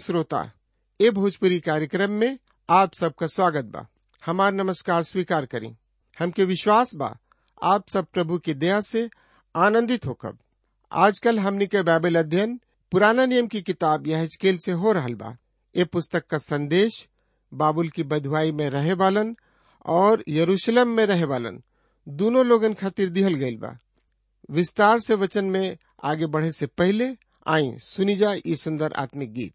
श्रोता, ए भोजपुरी कार्यक्रम में आप सबका स्वागत बा। हमार नमस्कार स्वीकार करी। हमके विश्वास बा, आप सब प्रभु की दया से आनंदित होकर आजकल हमने के बाइबल अध्ययन पुराना नियम की किताब यह स्केल से हो रहा बा। ए पुस्तक का संदेश बाबुल की बधुआई में रहे वालन और यरूशलेम में रहे वालन दोनों लोगन खातिर दिहल गई बा। विस्तार से वचन में आगे बढ़े से पहले आई, सुनी जा ये सुंदर आत्मिक गीत।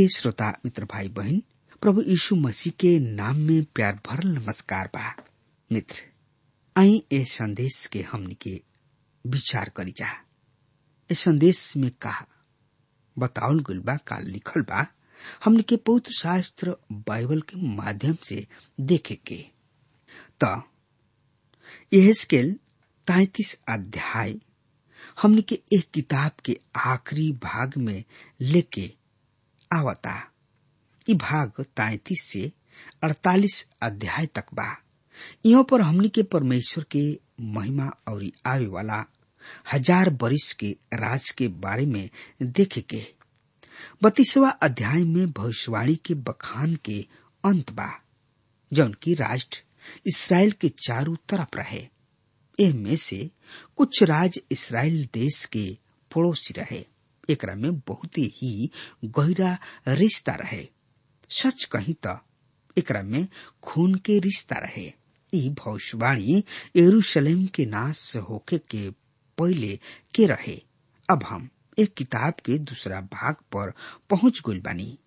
प्रिय श्रोता, मित्र भाई बहन, प्रभु यीशु मसीह के नाम में प्यार भरल नमस्कार बा। मित्र आई ए संदेश के हमन के विचार करी जा। ए संदेश में कहा बताउल गइल बा, का लिखल बा, हमन के पवित्र शास्त्र बाइबल के माध्यम से देखे के। त यह स्केल तैतीस अध्याय हमने के एक किताब के आखिरी भाग में लेके आवता। इ भाग तैतीस से अड़तालीस अध्याय तक बा। यहाँ पर हमने के परमेश्वर के महिमा और आवे वाला हज़ार बरिस के राज के बारे में देखे के। बत्तीसवा अध्याय में भविष्यवाणी के बखान के अंत बा, जौन की राष्ट्र इसराइल के चारों तरफ़ रहे। में से कुछ राज इसराइल देश के पड़ोसी रहे। एकरा में बहुत ही गहरा रिश्ता रहे। सच कही तो एकरा में खून के रिश्ता रहे। ई भविष्यवाणी यरूशलेम के नाश होके के पहले के रहे। अब हम एक किताब के दूसरा भाग पर पहुँच गइल बानी।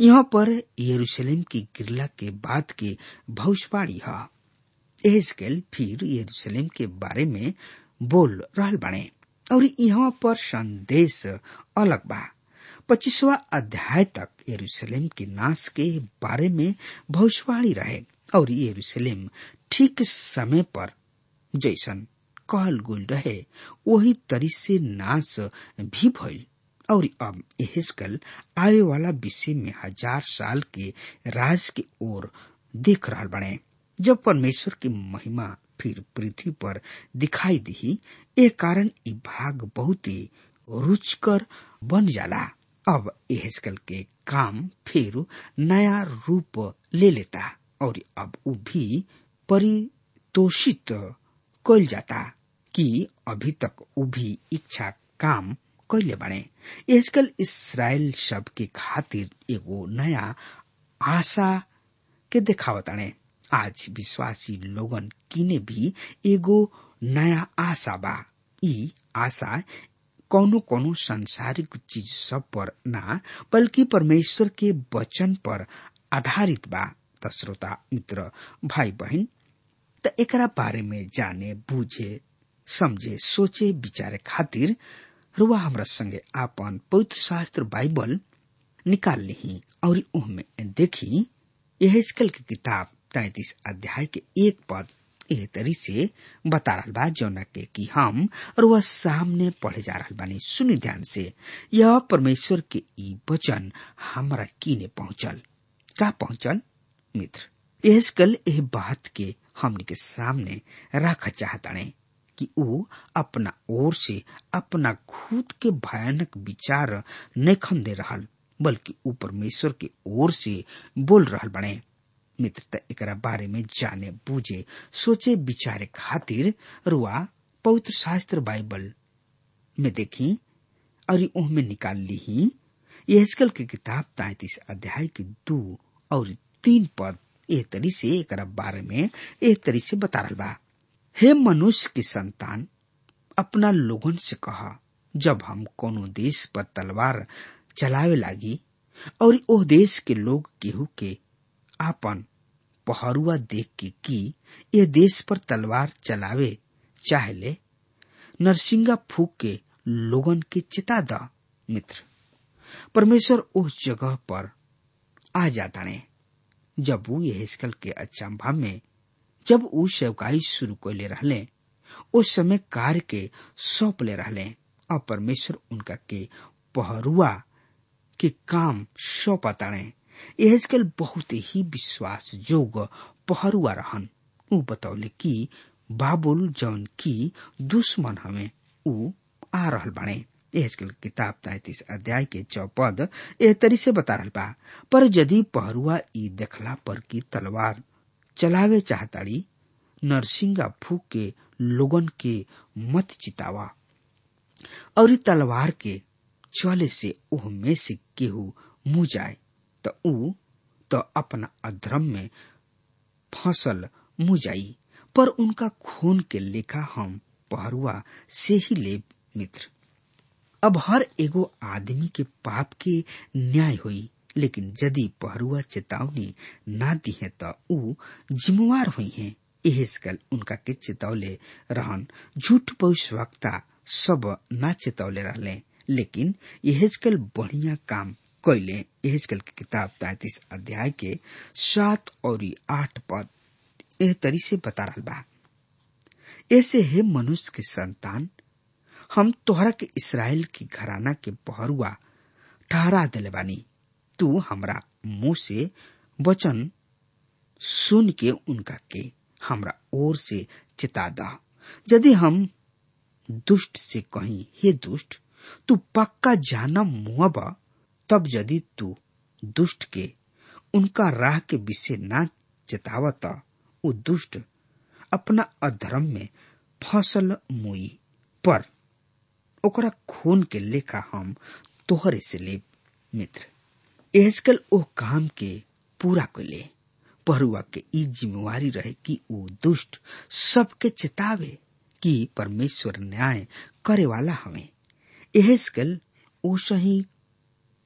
यहाँ पर यरूशलेम की गिरला के बाद के भविष्यवाणी है। एहजकेल फिर यरूशलेम के बारे में बोल रहा बाणे और यहाँ पर संदेश अलग बा। पच्चीसवा अध्याय तक यरूशलेम के नाश के बारे में भविष्यवाणी रहे और यरूशलेम ठीक समय पर जैसन कहल गुल रहे, वही तरी से नाश भी भइल। और अब एहजकल आवे वाला विषय में हज़ार साल के राज के ओर देख रहा बने, जब परमेश्वर की महिमा फिर पृथ्वी पर दिखाई दी। ए कारण ई भाग बहुत ही रुचकर बन जाला। अब एहजकल के काम फिर नया रूप ले लेता और अब उ भी परितोषित कल जाता कि अभी तक उ भी इच्छा काम कैले बने आजकल इसराइल सब के खातिर एगो नया आशा के देखावताने आज विश्वासी लोगन किने भी एगो नया आशा बा। ई आशा कौनो कौनो सांसारिक चीज़ सब पर ना, बल्कि परमेश्वर के वचन पर आधारित बा। त श्रोता मित्र भाई बहन त एकरा बारे में जाने, बूझे, समझे, सोचे, विचारे खातिर रुआ हमरा संगे आपन पवित्र शास्त्र बाइबल निकाल ली और देखी यह की किताब तैतीस अध्याय के एक पद एह तरी से बता रहा बा जौना के कि हम रुआ सामने पढ़े जा रहा बानी। सुनी ध्यान से। यह परमेश्वर के ई वचन हमरा कीने पहुंचल। का पहुंचल? मित्र एहजकल एह बात के हमने के सामने रख चाहताने कि ऊ अपना ओर से अपना खुद के भयानक विचार नखन दे रहल, बल्कि ऊ परमेश्वर के ओर से बोल रहा बने। मित्रता एकरा बारे में जाने, बूझे, सोचे, विचारे खातिर रुआ पवित्र शास्त्र बाइबल में देखी और उनमें निकाल ली ही। यहजकल की किताब तैतीस अध्याय के दो और तीन पद ए तरी से एकरा बारे में ए तरी से बता रहा बा। हे मनुष्य की संतान, अपना लोगन से कहा, जब हम कोनो देश पर तलवार चलावे लागी और ओह देश के लोग केहू के आपन पहरुआ देख के कि यह देश पर तलवार चलावे चाहले नरसिंगा फूक के लोगन के चिता द मित्र। परमेश्वर उस जगह पर आ जाता ने, जब वो यहेजकल के अचंभा में, जब ऊ सेवकाई शुरू कर ले रहले, उस समय कार्य के सौंप ले रहले। और परमेश्वर उनका के पहरुआ के काम सौंपताणे एहजकल बहुत ही विश्वास जोग पहरुआ रहन। ऊ बतौले कि बाबुल जौन की दुश्मन हमें ऊ आ रहल बाणे एहजकल किताब तैतीस अध्याय के चौपद एह तरी से बता रहल बा, पर यदि पहरुआ ई देखला पर की तलवार चलावे चाहताड़ी, नरसिंगा फूक के लोगन के मत चितावा, और तलवार के चले से ओह में से केहू मुँह जाए। तो ऊ तो अपना अधर्म में फ़सल मुजाई। पर उनका खून के लेखा हम पहरुआ से ही ले, मित्र। अब हर एगो आदमी के पाप के न्याय हुई, लेकिन यदि पहरुआ चेतावनी ना दी है तो ऊ जिम्मेवार हुई है। एहजकल उनका के चेतौले रहन। झूठ भविष्यवक्ता सब ना चेतौले रहले, लेकिन यहेजकल बढ़िया काम कैले यहेजकल की किताब तैतीस अध्याय के सात और आठ पद एह तरी से बता रहा बा ऐसे है मनुष्य के संतान, हम तोहरा के इसराइल की घराना के बहरुआ ठहरा दिले बानी। तू हमरा मुँह से वचन सुन के उनका के हमरा ओर से चिता द। यदि हम दुष्ट से कहीं, हे दुष्ट, तू पक्का जाना मुआब तब यदि तू दुष्ट के उनका राह के विषय ना चेतावत उ दुष्ट अपना अधर्म में फ़सल मुई पर, ओकरा खून के लेखा हम तोहरे से लेब मित्र। एजकल ओ काम के पूरा कैले परुआ के ई जिम्मेवारी रहे कि वो दुष्ट सबके चेतावे कि परमेश्वर न्याय करे वाला हमें। एहजकल ओ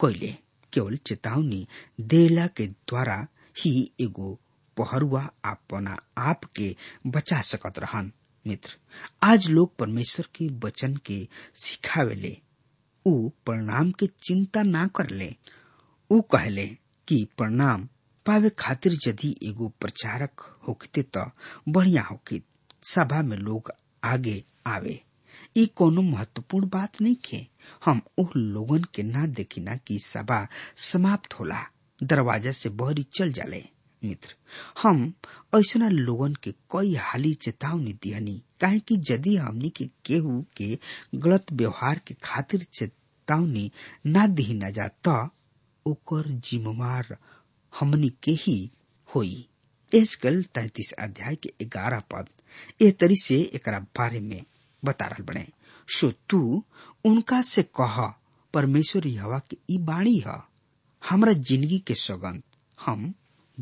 सही कैले केवल चेतावनी देला के द्वारा ही एगो पहरुआ अपना आप के बचा सकत रहन, मित्र। आज लोग परमेश्वर के वचन के सिखावेले उ परिणाम के चिंता ना करले। उ कहले कि परिणाम पावे खातिर यदि एगो प्रचारक होखते त बढ़िया होखित। सभा में लोग आगे आवे। ई कोनो महत्वपूर्ण बात नहीं खे हम उह लोगन के ना देखिना कि सभा समाप्त होला। दरवाज़ा से बहरी चल जाले, मित्र। हम ऐसा लोगन के कई हाली चेतावनी दिहनी काहे कि यदि हमनी के केहू के गलत व्यवहार के खातिर चेतावनी ना दी न जा, त ओकर जिम्मेवार हमनी के ही होई। एजकल तैतीस अध्याय के ग्यारह पद ए तरी से एक बारे में बता रहा बने। सो तू उनका से कह, परमेश्वर हवा के ई बाणी ह। हमरा ज़िंदगी के सौगंध। हम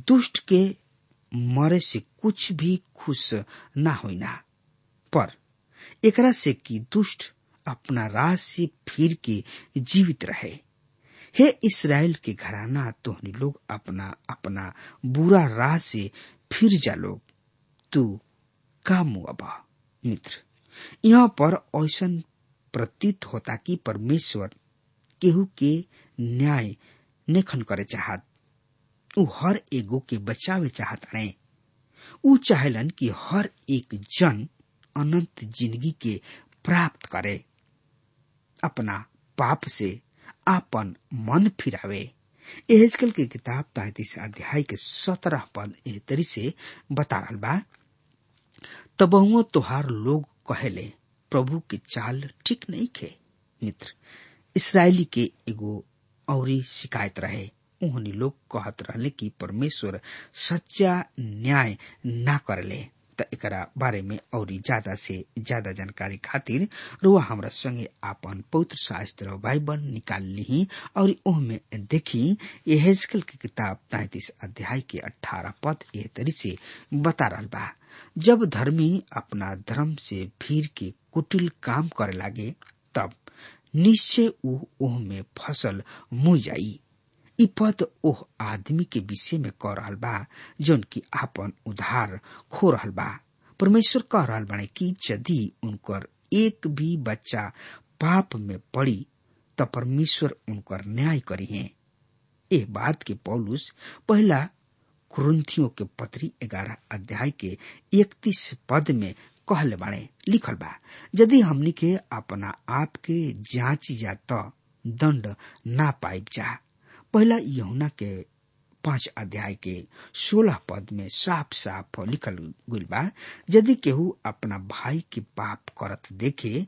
दुष्ट के मरे से कुछ भी खुश ना होना पर एकरा से कि दुष्ट अपना राह से फिर के जीवित रहे। हे इसराइल के घराना, तोहनी लोग अपना अपना बुरा राह से फिर जा लोग। तू का मुआबा मित्र। यहाँ पर ऐसा प्रतीत होता कि परमेश्वर केहू के न्याय नेखन करे चाहत। उ हर एगो के बचावे चाहत रहे उ चाहलन कि हर एक जन अनंत ज़िंदगी के प्राप्त करे। अपना पाप से आपन मन फिरावे। एहजकल के किताब तैतीस अध्याय के सत्रह पद एह तरी से बता रहा बा। तबहुओ तोहार लोग कहेले प्रभु के चाल ठीक नहीं खे, मित्र। इसराइली के एगो औरी शिकायत रहे। उन्होंने लोग कहत रहले कि परमेश्वर सच्चा न्याय ना करले। त एकरा बारे में और ज़्यादा से ज़्यादा जानकारी खातिर रुआ हमरा संगे आपन पवित्र शास्त्र बाइबल निकाल ली और ओहमे देखी यहेजकल की किताब तैतीस अध्याय के अठारह पद एह तरी से बता रहा बा। जब धर्मी अपना धर्म से भीड़ के कुटिल काम करे लागे, तब निश्चय ऊ ओह में फ़सल मुई जाई। इ पद ओह आदमी के विषय में कह रहल बा, जौन की आपन उधार खो रहल बा। परमेश्वर कह रहल बाने कि यदि उनकर एक भी बच्चा पाप में पड़ी त परमेश्वर उनकर न्याय करी है। एह बात के पौलुस पहला कुरुंथियों के पत्री ग्यारह अध्याय के इकतीस पद में कहले बाणे लिखल बा, यदि हमनी के अपना आप के जाँच जा त दंड ना पाइब जा। पहला यहुना के पाँच अध्याय के सोलह पद में साफ़ साफ़ लिखल गुल बा, यदि केहू अपना भाई के पाप करत देखे,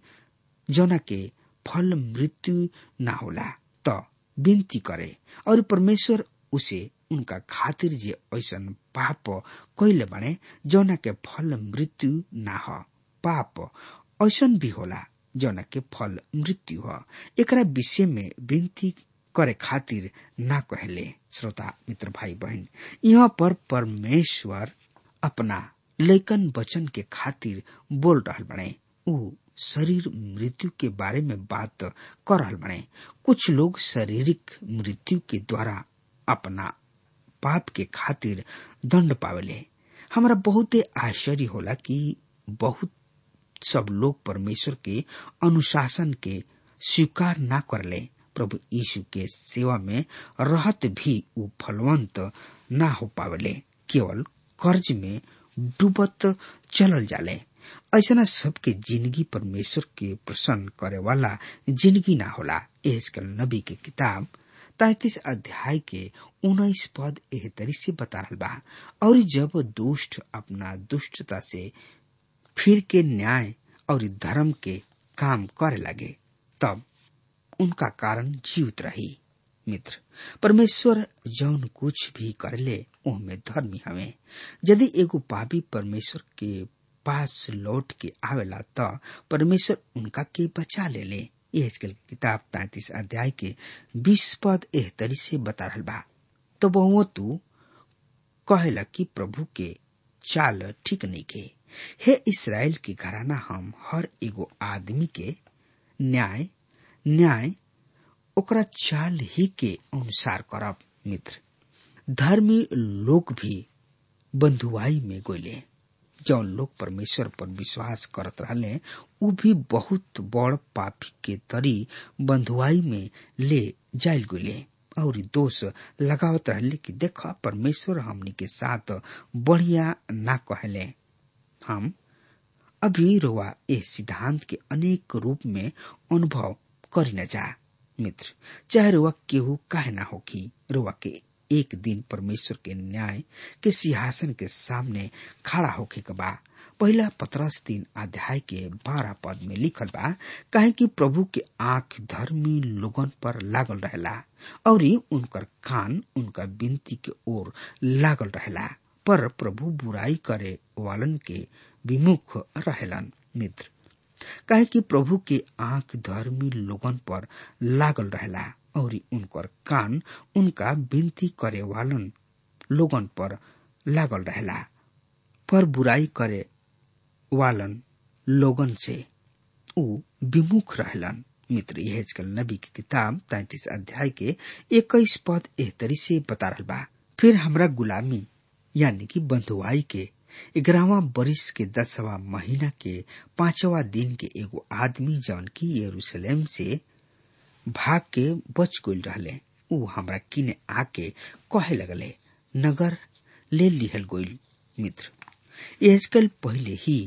जना के फल मृत्यु ना होला तो विनती करे और परमेश्वर उसे उनका खातिर जे ऐसन पाप कैले बने जौना के फल मृत्यु ना हो। पाप ऐसन भी होला जौना के फल मृत्यु हो। एकरा विषय में विनती करे खातिर ना कहले, श्रोता, मित्र भाई बहन यहाँ पर परमेश्वर अपना लेकन वचन के खातिर बोल रहल बने। ऊ शरीर मृत्यु के बारे में बात कर रहल बने। कुछ लोग शारीरिक मृत्यु के द्वारा अपना पाप के खातिर दंड पावेले। हमारा बहुते आश्चर्य होला कि बहुत सब लोग परमेश्वर के अनुशासन के स्वीकार ना करले। प्रभु यीशु के सेवा में रहत भी उ फलवंत ना हो पावले। केवल कर्ज में डूबत चलल जाले। ऐसा सबके ज़िंदगी परमेश्वर के प्रसन्न करे वाला ज़िंदगी ना होला। एहजकल नबी के किताब तैतीस अध्याय के उन्नीस पद एह तरी से बता रहा बा। और जब दुष्ट अपना दुष्टता से फिर के न्याय और धर्म के काम करे लगे, तब उनका कारण जीवित रही, मित्र। परमेश्वर जौन कुछ भी करले ओहमे धर्मी हवे। यदि एगो पापी परमेश्वर के पास लौट के आवेला, त परमेश्वर उनका के बचा ले ले। यह किताब तैतीस अध्याय के बीस पद एह तरी से बता रहल बा। तो बहु तू कहेला कि प्रभु के चाल ठीक नहीं के। हे इसराइल के घराना, हम हर एगो आदमी के न्याय न्याय ओकरा चाल ही के अनुसार करब, मित्र। धर्मी लोग भी बंधुआई में गोले जौन लोग परमेश्वर पर विश्वास करत रहले, उ भी बहुत बड़ पापी के तरी बंधुआई में ले जायल गोले। और दोष लगावत रहले कि देख, परमेश्वर हमनी के साथ बढ़िया ना कहले। हम अभी रोवा ए सिद्धांत के अनेक रूप में अनुभव करी न जा। मित्र, चाहे रोवा केहू काहे ना होगी रोवा के एक दिन परमेश्वर के न्याय के सिंहासन के सामने खड़ा होके बा। पहला पत्रस तीन अध्याय के बारह पद में लिखल बा, काहे कि प्रभु के आँख धर्मी लोगन पर लागल रहेला, और उनकर कान उनका विनती के ओर लागल रहेला, पर प्रभु बुराई करे वालन के विमुख रहेलन, मित्र। कहे कि प्रभु के आँख धर्मी लोगन पर लागल रहेला और उनकर कान उनका विनती करे वालन लोगन पर लागल रहेला, पर बुराई करे वालन लोगन से। उ विमुख रहलन। मित्र यहेजकल नबी की किताब तैतीस अध्याय के इक्कीस पद एह तरी से बता रहा बा। फिर हमरा गुलामी, यानी कि बंधुआई के, ग्यारहवा बरिस के दसवा महीना के पांचवा दिन के एगो आदमी जौन की यरूशलेम से भाग के बच गई रहले। उ हमरा किने आके कहे लगले, नगर ले लिहल गईल मित्र। आजकल पहले ही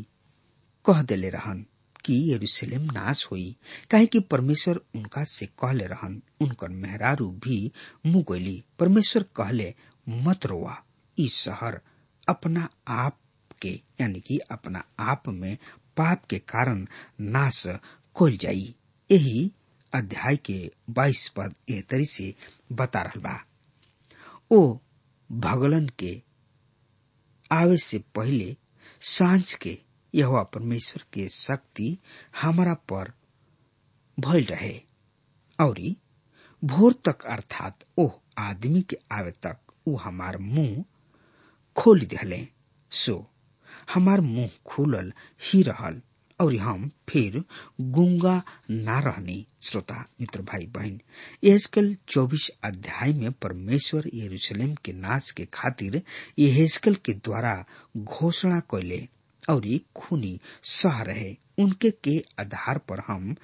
कह देले रहन कि यरूशलेम नाश होई काहे कि परमेश्वर उनका से कहले रहन। उनकर मेहरारू भी मुँह गईली परमेश्वर कहले, मत रोवा ई शहर अपना आप के, यानी कि अपना आप में पाप के कारण नाश खोल जाई। यही अध्याय के बाईस पद एह तरी से बता रहा बा। ओ भगलन के आवे से पहले साँझ के यह परमेश्वर के शक्ति हमारा पर भइल रहे, और भोर तक अर्थात ओह आदमी के आवे तक उ हमार मुँह खोल दिहले। सो, हमार मुँह खुलल ही रहल। और हम फिर गुंगा ना रहने श्रोता, मित्र भाई, बहन यहजकल चौबीस अध्याय में परमेश्वर यरूशलेम के नाश के खातिर यहेजकल के द्वारा घोषणा कैले और ये खूनी सह रहे। उनके के आधार पर हम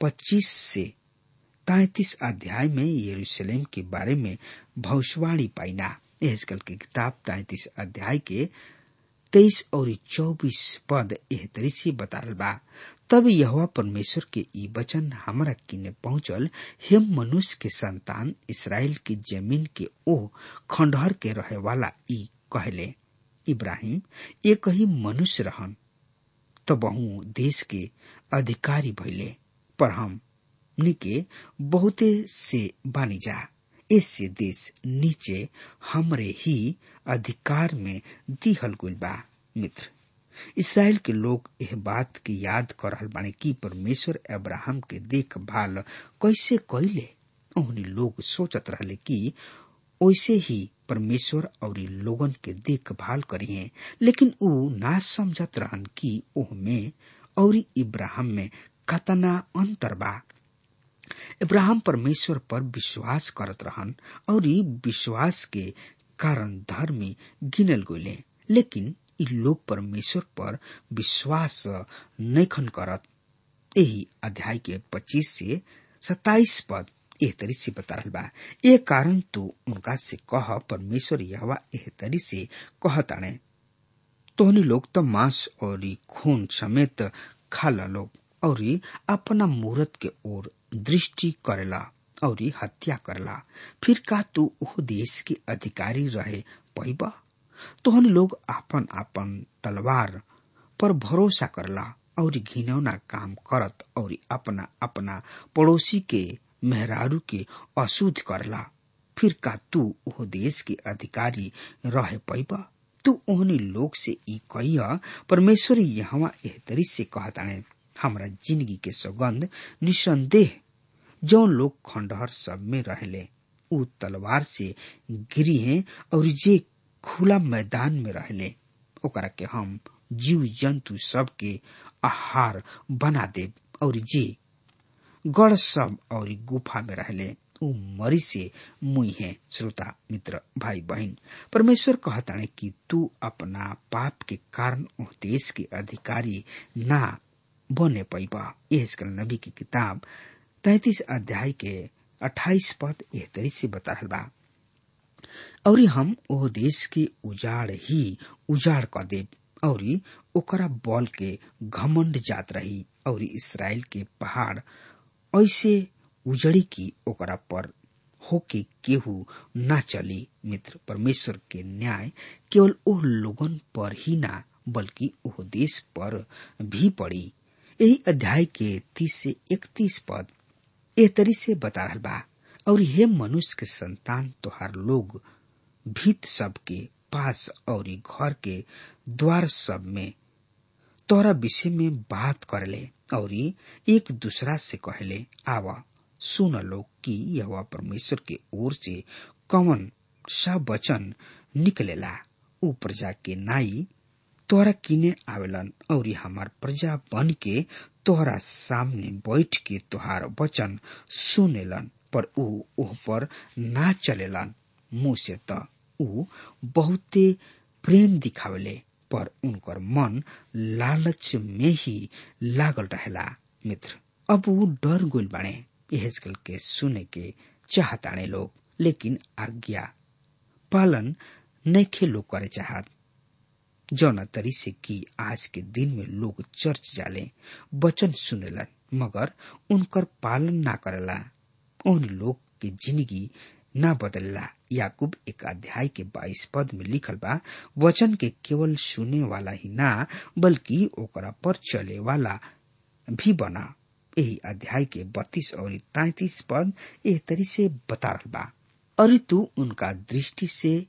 25 से तैतीस अध्याय में यरूशलेम के बारे में भविष्यवाणी पाइना। यहजकल की किताब तैतीस अध्याय के तेईस और चौबीस पद एह से बताल बा। तब यह परमेश्वर के ई वचन हमरा किने पहुंचल, हे मनुष्य के संतान, इसराइल की ज़मीन के ओ खंडहर के रहे वाला ई कहले, इब्राहिम एक ही मनुष्य रहन। तो बहु देश के अधिकारी भइले, पर हम निके बहुते से बानी जा। इससे देश नीचे हमरे ही अधिकार में दिहल गुल बा, मित्र। इसराइल के लोग यह बात की याद कर बाने कि परमेश्वर अब्राहम के देखभाल कैसे कैले उन्हें लोग सोचत रहले कि वैसे ही परमेश्वर और लोगन के देखभाल करिए लेकिन उ ना समझत रहन कि ओह में और इब्राहिम में कतना अंतर बा। इब्राहिम परमेश्वर पर विश्वास करत रहन और विश्वास के कारण धर्मी गिनल गईले लेकिन लोग परमेश्वर पर विश्वास नैखन करत। यही अध्याय के पच्चीस से सताइस पद एह तरी से बता रहल बा। ए कारण तू उनका से कह परमेश्वर यहवा एह तरी से कह ताणे तोहनी लोग तो मांस और खून समेत खा लोग और अपना मूर्त के ओर दृष्टि करला और हत्या करला। फिर का तू ओह देश के अधिकारी रहे पैबा? तोहन लोग आपन आपन तलवार पर भरोसा करला और घिनौना काम करत और अपना अपना पड़ोसी के, मेहरारू के अशुद्ध करला। फिर का तू ओह देश के अधिकारी रहे पैबा? तू ओहनी लोग से ई कहिया, परमेश्वर यहाँ एह तरी से कहताने हमरा ज़िंदगी के सौगंध, निसंदेह। जौन लोग खंडहर सब में रहले उ तलवार से गिरी हैं और जे खुला मैदान में रहले, ओकरा के हम जीव जंतु सब के आहार बना दे और जे गढ़ सब और गुफा में रहले उ मरी से मुई है। श्रोता, मित्र भाई बहन परमेश्वर कहताने कि तू अपना पाप के कारण देश के अधिकारी ना बने पैबा यह नबी की किताब तैतीस अध्याय के अट्ठाईस पद एह तरी से बता रहा बा। और हम ओ देश के उजाड़ ही उजाड़ क देब। और ओकरा बल के घमंड जात रही। और इसराइल के पहाड़ ऐसे उजड़ी की ओकरा पर होके केहू ना चली। मित्र, परमेश्वर के न्याय केवल ओह लोगन पर ही ना, बल्कि ओह देश पर भी पड़ी। यही अध्याय के तीस से इकतीस पद एह तरी से बता रहल बा, और हे मनुष्य के संतान तोहार लोग, भीत सब के पास और घर के द्वार सब में तोहरा विषय में बात करले, और एक दूसरा से कहले, आवा, सुन लो कि यह परमेश्वर के ओर से कवन सा वचन निकलेला, ऊ प्रजा के नाई तोहरा किने आवेलन, और हमार प्रजा बन के तोहरा सामने बैठ के तोहार वचन सुनेलन, पर ऊ ओह पर ना चलेलन। मुँह त बहुते प्रेम दिखावले, पर उनकर मन लालच में ही लागल रहेला। मित्र, अब वो डर गुल बाणे यहल के सुने के चाहताणे लोग, लेकिन आज्ञा पालन नैखे लोग करे चाहत। जौना तरी से कि आज के दिन में लोग चर्च जाले, वचन सुनेलन मगर उनकर पालन ना करेला। उन लोग के ज़िंदगी ना बदलला। याकूब एक अध्याय के बाईस पद में लिखल बा, वचन के केवल सुने वाला ही ना, बल्कि ओकरा पर चले वाला भी बना। यही अध्याय के बत्तीस और तैतीस पद एह तरी से बता बा। और तू उनका दृष्टि से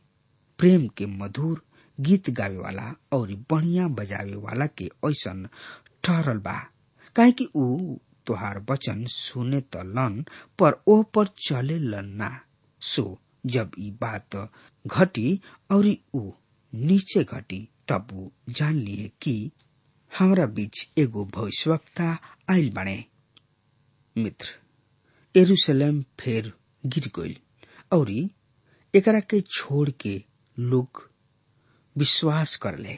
प्रेम के मधुर गीत गावे वाला और बढ़िया बजावे वाला के ऐसन ठहरल बा। काहे कि ऊ तोहार वचन सुने त लन, पर ओ पर चले लन ना। सो, जब ई बात घटी और ऊ नीचे घटी, तब ऊ जान लिए कि हमरा बीच एगो भविष्यवक्ता आयल बाणे मित्र, एरूशलेम फेर गिर गई और एकरा के छोड़ के लोग विश्वास कर ले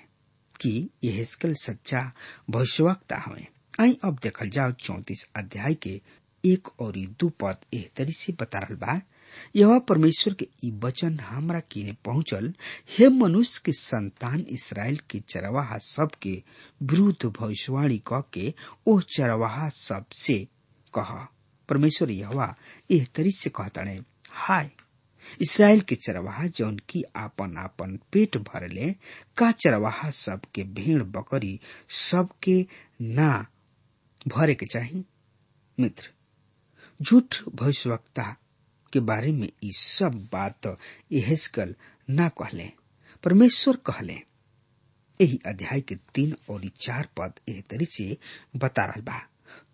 कि यह सच्चा भविष्यवक्ता हमें। आई अब देखल जाओ चौतीस अध्याय के एक और दू पद एह तरी से बता रहा बा। यह परमेश्वर के ई वचन हमरा किने पहुंचल, हे मनुष्य के संतान इसराइल के चरवाहा सब के विरुद्ध भविष्यवाणी क के ओ चरवाहा सबसे कह। परमेश्वर यहवा एह तरी से कहता हाय इसराइल के चरवाहा जौन की आपन आपन पेट भर ले, का चरवाहा सबके भेड़, बकरी सबके ना भरे के चाही? मित्र, झूठ भविष्यवक्ता के बारे में ई सब बात यहेस्कल ना कहले, परमेश्वर कहले। यही अध्याय के तीन और चार पद एह तरी से बता रहा बा।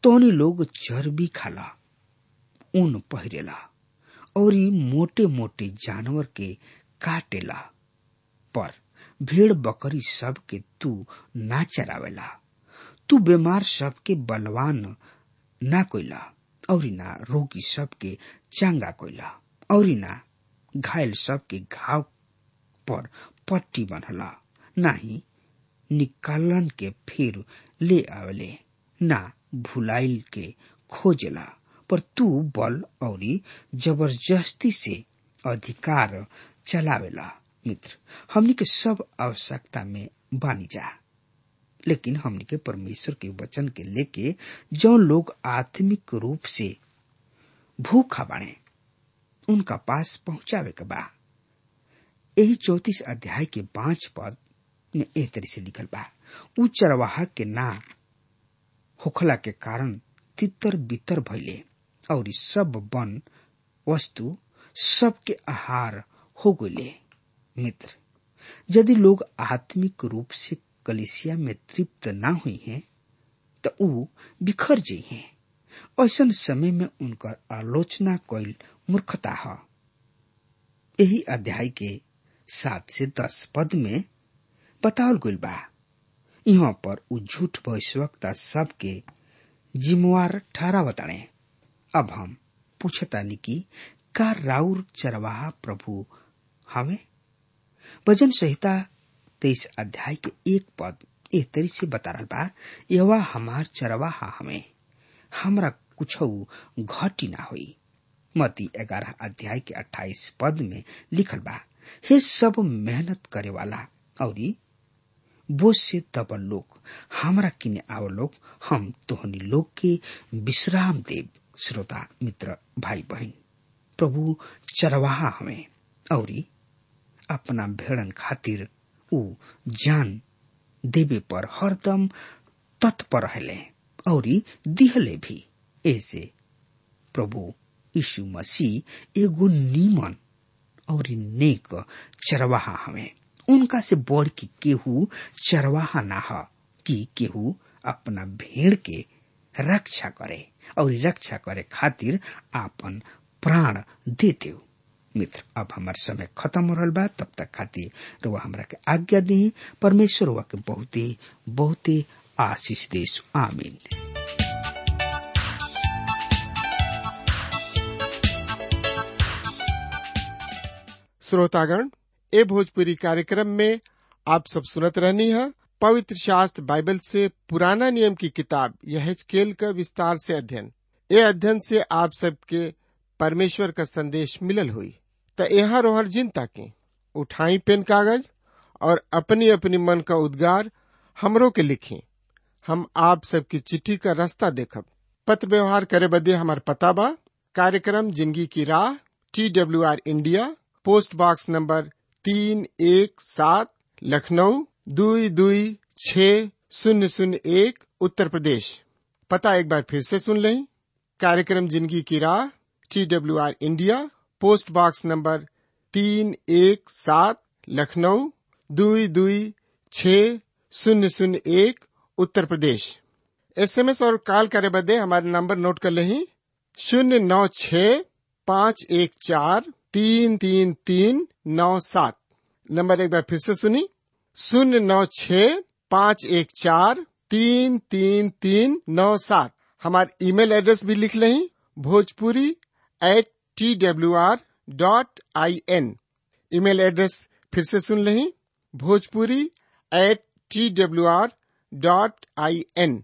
तोनी लोग चर्बी खाला, ऊन पहिरेला। और मोटे मोटे जानवर के काटेला। पर भेड़ बकरी सब के तू ना चरावेला। तू बीमार सबके बलवान ना कोइला और ना रोगी सबके चांगा कोइला और ना घायल सबके घाव पर पट्टी बनला ना ही निकालन के फिर ले आवेले, ना भुलाइल के खोजेला। पर तू बल और ज़बरदस्ती से अधिकार चलावेला, मित्र। हमनी के सब आवश्यकता में बानी जा। लेकिन हमनी के परमेश्वर के वचन के लेके जो लोग आत्मिक रूप से भूखा बाणे, उनका पास पहुंचावे के बा। यही चौतीस अध्याय के पाँच पद में एह तरह से लिखल बा उ चरवाहा के ना होखला के कारण तितर बितर भइले। और सब वन वस्तु सबके आहार हो गए। मित्र, यदि लोग आत्मिक रूप से कलिसिया में तृप्त ना हुई हैं तो ऊ बिखर जाइ हैं। ऐसा समय में उनकर आलोचना कैल मूर्खता है। यही अध्याय के सात से दस पद में बताओल गइल बा। यहाँ पर उ झूठ भविष्यवक्ता सबके जिम्मेवार ठहरावताणे अब हम पूछतानी कि, का राउर चरवाहा प्रभु हमें भजन संहिता तेईस अध्याय के एक पद, ए तरी से बता रहा बा यह हमार चरवाहा हमें, हमरा कुछ घटी ना हुई। मती ग्यारह अध्याय के अट्ठाईस पद में लिखल बा, हे सब मेहनत करे वाला और बोझ से दबल लोग हमरा किने आव लोग हम तोहनी लोग के विश्राम देव श्रोता, मित्र भाई बहन प्रभु चरवाहा हमें, और अपना भेड़न खातिर ऊ जान देवे पर हरदम तत्पर रहले और दिहले भी। ऐसे प्रभु यीशु मसीह एगो नीमन और नेक चरवाहा हमें। उनका से बढ़ के केहू चरवाहा ना कि केहू अपना भेड़ के रक्षा करे। और रक्षा करे खातिर आपन प्राण दे देव मित्र, अब हमार समय खत्म हो रहा बा, तब तक खातिर रुआ हमरा के आज्ञा दी। परमेश्वर रुआ के बहुत ही बहुत ही आशीष देश। आमीन। श्रोतागण, ए भोजपुरी कार्यक्रम में आप सब सुनत रहनी है। पवित्र शास्त्र बाइबल से पुराना नियम की किताब यह केल का विस्तार से अध्ययन। ए अध्ययन से आप सबके परमेश्वर का संदेश मिलल हुई। त यहाँ रोहर जिन ताकि उठाई पेन कागज़ और अपनी अपनी मन का उद्गार हमरों के लिखी। हम आप सबकी चिट्ठी का रास्ता देखब। पत्र व्यवहार करे बदे हमार पता बा। कार्यक्रम ज़िंदगी की राह, T W R India, post box number तीन एक सात, लखनऊ दुई दुई छ शून्य शून्य एक उत्तर प्रदेश। पता एक बार फिर से सुन लें। कार्यक्रम ज़िंदगी की राह T W R India post box number तीन एक सात, लखनऊ दुई दुई छ शून्य शून्य एक, उत्तर प्रदेश। एसएमएस और कॉल करे बदे हमारे नंबर नोट कर लें। शून्य नौ छ पाँच एक चार तीन तीन तीन नौ सात। नंबर एक बार फिर से सुनी शून्य नौ छ पाँच एक चार तीन तीन तीन नौ सात। हमारे ईमेल एड्रेस भी लिख लें। Bhojpuri at T W R dot I N email address फिर से सुन लें। Bhojpuri at T W R dot I N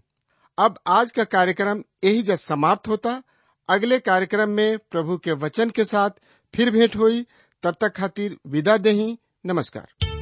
अब आज का कार्यक्रम यही जब समाप्त होता। अगले कार्यक्रम में प्रभु के वचन के साथ फिर भेंट हुई। तब तक खातिर विदा देही नमस्कार।